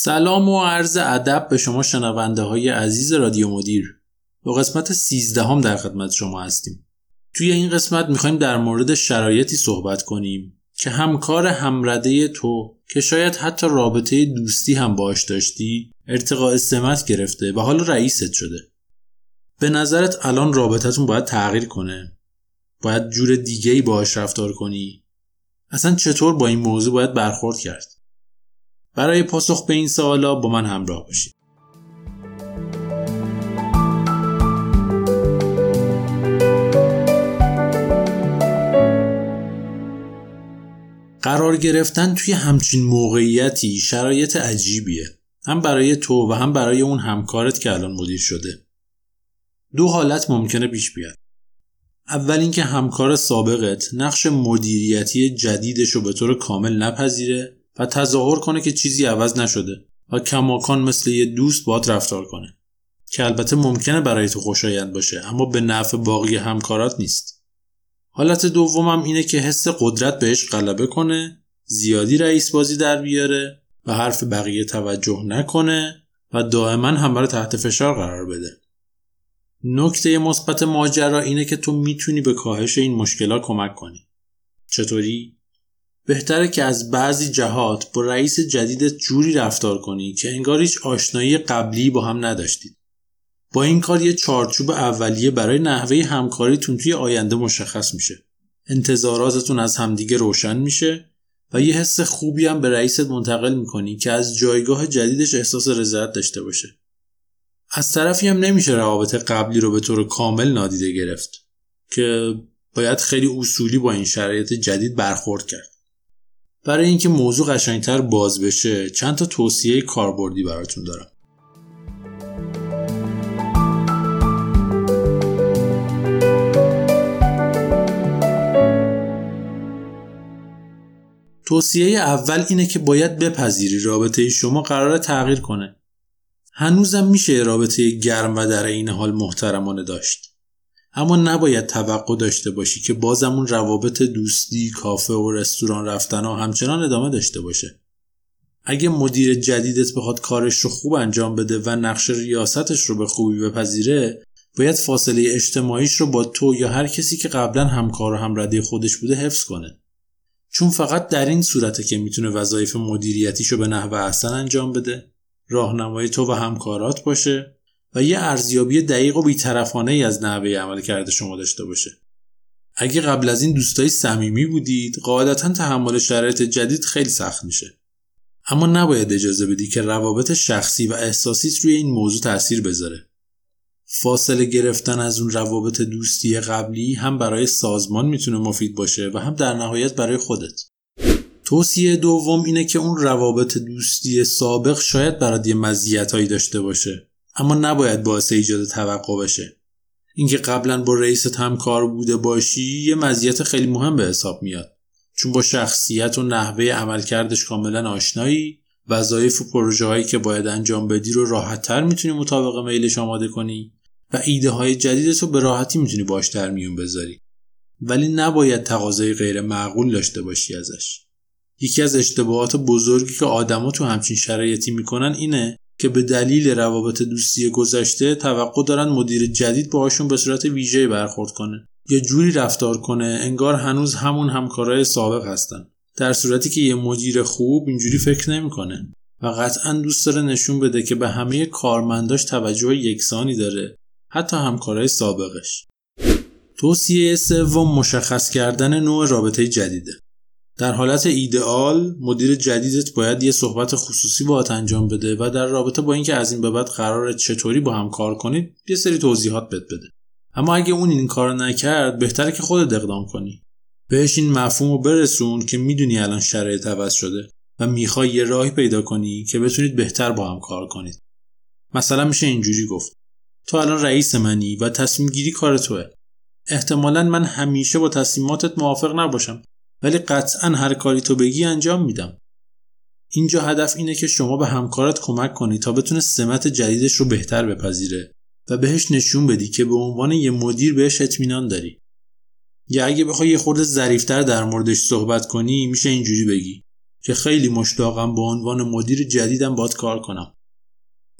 سلام و عرض ادب به شما شنونده های عزیز رادیو مدیر. با قسمت 13 هم در خدمت شما هستیم. توی این قسمت می‌خوایم در مورد شرایطی صحبت کنیم که همکار همرده تو که شاید حتی رابطه دوستی هم باش داشتی ارتقاء سمت گرفته و حالا رئیست شده. به نظرت الان رابطتون باید تغییر کنه؟ باید جور دیگه ای باهاش رفتار کنی؟ اصلا چطور با این موضوع باید برخورد کرد؟ برای پاسخ به این سوالا با من همراه باشید. قرار گرفتن توی همچین موقعیتی شرایط عجیبیه. هم برای تو و هم برای اون همکارت که الان مدیر شده. دو حالت ممکنه پیش بیاد. اول اینکه همکار سابقت نقش مدیریتی جدیدش رو به طور کامل نپذیره. و تظاهر کنه که چیزی عوض نشده و کماکان مثل یه دوست باد رفتار کنه. که البته ممکنه برای تو خوشایند باشه اما به نفع باقی همکارات نیست. حالت دومم اینه که حس قدرت بهش غلبه کنه زیادی رئیس بازی در بیاره و حرف بقیه توجه نکنه و دائما همه رو تحت فشار قرار بده. نکته مثبت ماجرا اینه که تو می‌تونی به کاهش این مشکلات کمک کنی. چطوری؟ بهتره که از بعضی جهات با رئیس جدیدت جوری رفتار کنی که انگار هیچ آشنایی قبلی با هم نداشتید. با این کار یه چارچوب اولیه برای نحوه همکاریتون توی آینده مشخص میشه. انتظاراتتون از همدیگه روشن میشه و یه حس خوبی هم به رئیست منتقل می‌کنی که از جایگاه جدیدش احساس رضایت داشته باشه. از طرفی هم نمیشه روابط قبلی رو به طور کامل نادیده گرفت که باید خیلی اصولی با این شرایط جدید برخورد کرد. برای اینکه موضوع قشنگتر باز بشه چند تا توصیه کاربردی براتون دارم. توصیه اول اینه که باید بپذیری رابطه شما قرار تغییر کنه. هنوزم میشه رابطه گرم و در این حال محترمانه داشت. اما نباید توقع داشته باشی که بازمون روابط دوستی کافه و رستوران رفتن ها همچنان ادامه داشته باشه. اگه مدیر جدیدت بخواد کارش رو خوب انجام بده و نقش ریاستش رو به خوبی بپذیره باید فاصله اجتماعیش رو با تو یا هر کسی که قبلا همکار و همرده خودش بوده حفظ کنه. چون فقط در این صورته که می‌تونه وظایف مدیریتیشو به نحو احسن انجام بده راهنمای تو و همکارات باشه. و یه ارزیابی دقیق و بیطرفانه ای از نحوه عمل کرده شما داشته باشه. اگه قبل از این دوستای صمیمی بودید قاعدتا تحمل شرایط جدید خیلی سخت میشه. اما نباید اجازه بدی که روابط شخصی و احساسیت روی این موضوع تاثیر بذاره. فاصله گرفتن از اون روابط دوستی قبلی هم برای سازمان می‌تونه مفید باشه و هم در نهایت برای خودت. توصیه دوم اینه که اون روابط دوستی سابق شاید برات یه مزیتایی داشته باشه. اما نباید باعث ایجاد توقع بشه. اینکه قبلا با رئیست همکار بوده باشی یه مزیت خیلی مهم به حساب میاد. چون با شخصیت و نحوه عملکردش کاملا آشنایی وظایف و پروژه هایی که باید انجام بدی رو راحتتر می‌تونی مطابق میلش آماده کنی و ایده های جدیدت رو به راحتی می‌تونی باش در میون بذاری. ولی نباید تقاضای غیر معقول داشته باشی ازش. یکی از اشتباهات بزرگی که آدما تو همچین شرایطی می‌کنن اینه که به دلیل روابط دوستی گذشته توقع دارن مدیر جدید باهاشون به صورت ویژه برخورد کنه. یا جوری رفتار کنه انگار هنوز همون همکارای سابق هستن. در صورتی که یه مدیر خوب اینجوری فکر نمی‌کنه و قطعا دوست داره نشون بده که به همه کارمنداش توجه یکسانی داره حتی همکارای سابقش. توصیه سوم مشخص کردن نوع رابطه جدیده. در حالت ایدئال مدیر جدیدت باید یه صحبت خصوصی باهات انجام بده و در رابطه با اینکه از این به بعد قرار چطوری با هم کار کنید یه سری توضیحات بد بده. اما اگه اون این کار نکرد بهتره که خودت اقدام کنی. بهش این مفهوم رو برسون که می‌دونی الان شرایط عوض شده و می‌خوای یه راهی پیدا کنی که بتونید بهتر با هم کار کنید. مثلا میشه اینجوری گفت. تو الان رئیس منی و تصمیم گیری کار توه. احتمالا من همیشه با تصمیماتت موافق نباشم. ولی قطعا هر کاری تو بگی انجام میدم. اینجا هدف اینه که شما به همکارت کمک کنی تا بتونه سمت جدیدش رو بهتر بپذیره و بهش نشون بدی که به عنوان یه مدیر بهش اطمینان داری. یا اگه بخوای یه خورده ظریفتر در موردش صحبت کنی میشه اینجوری بگی که خیلی مشتاقم به عنوان مدیر جدیدم باد کار کنم.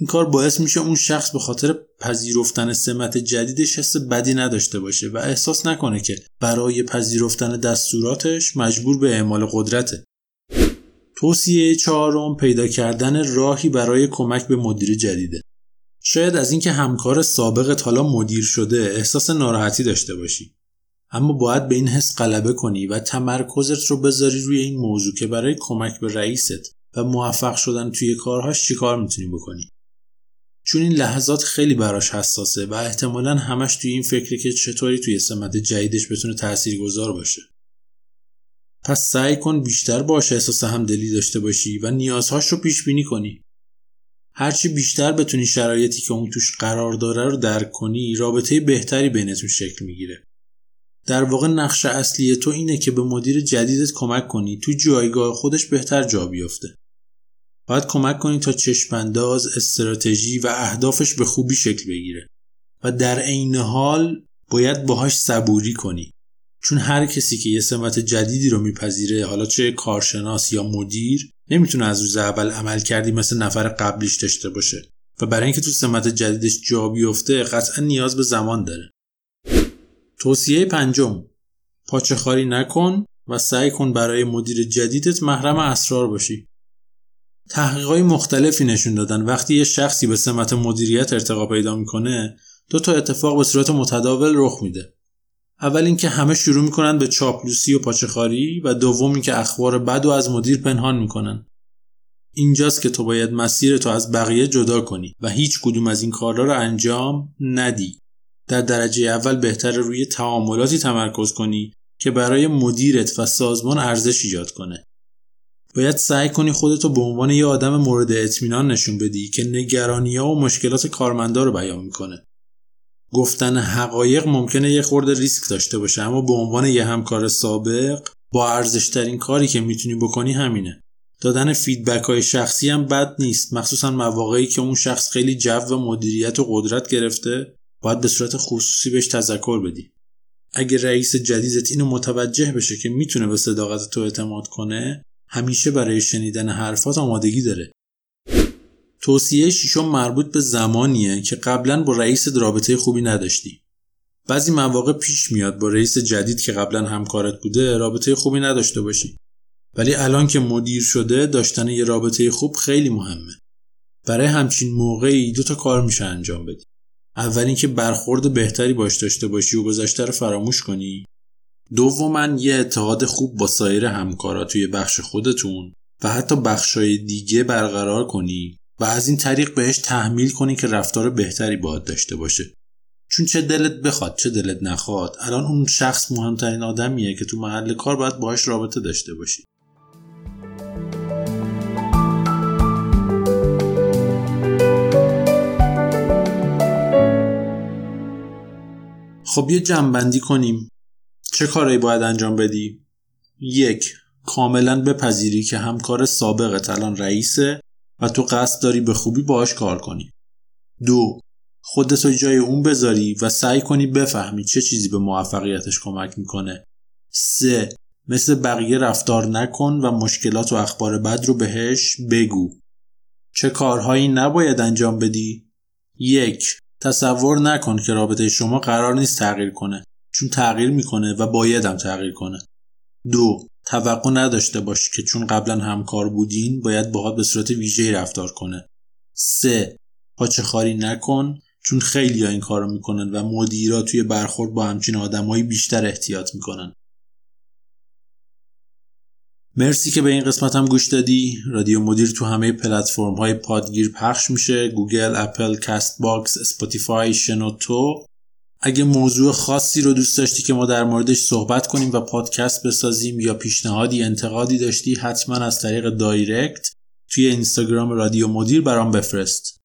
این کار باعث میشه اون شخص به خاطر پذیرفتن سمت جدیدش حس بدی نداشته باشه و احساس نکنه که برای پذیرفتن دستوراتش مجبور به اعمال قدرته. توصیه چهارم پیدا کردن راهی برای کمک به مدیر جدیده. شاید از اینکه همکار سابقت حالا مدیر شده احساس ناراحتی داشته باشی. اما باید به این حس غلبه کنی و تمرکزت رو بذاری روی این موضوع که برای کمک به رئیست و موفق شدن توی کارهاش چیکار می‌تونی بکنی. چون این لحظات خیلی براش حساسه و احتمالا همش توی این فکره که چطوری توی سمت جدیدش بتونه گذار باشه. پس سعی کن بیشتر باشه احساس همدلی داشته باشی و نیازهاش رو پیش بینی کنی. هرچی بیشتر بتونی شرایطی که اون توش قرار داره رو درک کنی رابطه بهتری بینتون شکل می‌گیره. در واقع نقش اصلی تو اینه که به مدیر جدیدت کمک کنی تو جایگاه خودش بهتر جا بیفته. باید کمک کنی تا چشمانداز استراتژی و اهدافش به خوبی شکل بگیره. و در عین حال باید باهاش صبوری کنی. چون هر کسی که یه سمت جدیدی رو میپذیره حالا چه کارشناس یا مدیر نمی‌تونه از روز اول عمل کردی مثل نفر قبلیش داشته باشه. و برای اینکه تو سمت جدیدش جا بیفته قطعا نیاز به زمان داره. توصیه پنجم. پاچه خاری نکن و سعی کن برای مدیر جدیدت محرم اسرار باشی. تحقیقات مختلفی نشون دادن. وقتی یه شخصی به سمت مدیریت ارتقا پیدا می‌کنه دو تا اتفاق به صورت متداول رخ میده. اول اینکه همه شروع می‌کنن به چاپلوسی و پاچخاری و دوم اینکه اخبار بد و از مدیر پنهان می‌کنن. اینجاست که تو باید مسیر تو از بقیه جدا کنی و هیچ کدوم از این کارها رو انجام ندی. در درجه اول بهتر روی تعاملاتی تمرکز کنی که برای مدیرت و سازمان ارزش ایجاد کنه. باید سعی کنی خودتو به عنوان یه آدم مورد اطمینان نشون بدی که نگرانی و مشکلات کارمندا رو بیان می‌کنه. گفتن حقایق ممکنه یه خورده ریسک داشته باشه اما به عنوان یه همکار سابق با ارزشترین کاری که می‌تونی بکنی همینه. دادن فیدبک های شخصی هم بد نیست مخصوصا مواقعی که اون شخص خیلی جو و مدیریت و قدرت گرفته باید به صورت خصوصی بهش تذکر بدی. اگه رئیس جدیدت اینو متوجه بشه که می‌تونه به صداقت تو اعتماد کنه همیشه برای شنیدن حرفات آمادگی داره. توصیه ششم مربوط به زمانیه که قبلا با رئیس رابطه خوبی نداشتی. بعضی مواقع پیش میاد با رئیس جدید که قبلا همکارت بوده رابطه خوبی نداشته باشی. ولی الان که مدیر شده داشتن یه رابطه خوب خیلی مهمه. برای همچین موقعی دو تا کار میشه انجام بدی. اول اینکه برخورد بهتری باش داشته باشی و گذشته رو فراموش کنی دوما یه اتحاد خوب با سایر همکارا توی بخش خودتون و حتی بخشای دیگه برقرار کنی و از این طریق بهش تحمیل کنی که رفتار بهتری باید داشته باشه. چون چه دلت بخواد چه دلت نخواد الان اون شخص مهمترین آدمیه که تو محل کار باید باهاش رابطه داشته باشی. خب یه جنبندی کنیم. چه کارایی باید انجام بدی؟ یک کاملا بپذیری که همکار سابقت الان رئیسه و تو قصد داری به خوبی باهاش کار کنی. دو خودت رو جای اون بذاری و سعی کنی بفهمی چه چیزی به موفقیتش کمک می‌کنه. سه مثل بقیه رفتار نکن و مشکلات و اخبار بد رو بهش بگو. چه کارهایی نباید انجام بدی؟ یک تصور نکن که رابطه شما قرار نیست تغییر کنه. چون تغییر می‌کنه و بایدم تغییر کنه. دو توقع نداشته باش که چون قبلا همکار بودین باید باهات به صورت ویژه رفتار کنه. سه پاچه خواری نکن چون خیلی ها این کارو می‌کنن و مدیرا توی برخورد با همچین آدمایی بیشتر احتیاط می‌کنن. مرسی که به این قسمت هم گوش دادی. رادیو مدیر تو همه پلتفرم های پادگیر پخش میشه. Google Apple Castbox Spotify شنوتو. اگه موضوع خاصی رو دوست داشتی که ما در موردش صحبت کنیم و پادکست بسازیم یا پیشنهادی انتقادی داشتی حتما از طریق دایرکت توی اینستاگرام رادیو مدیر برام بفرست.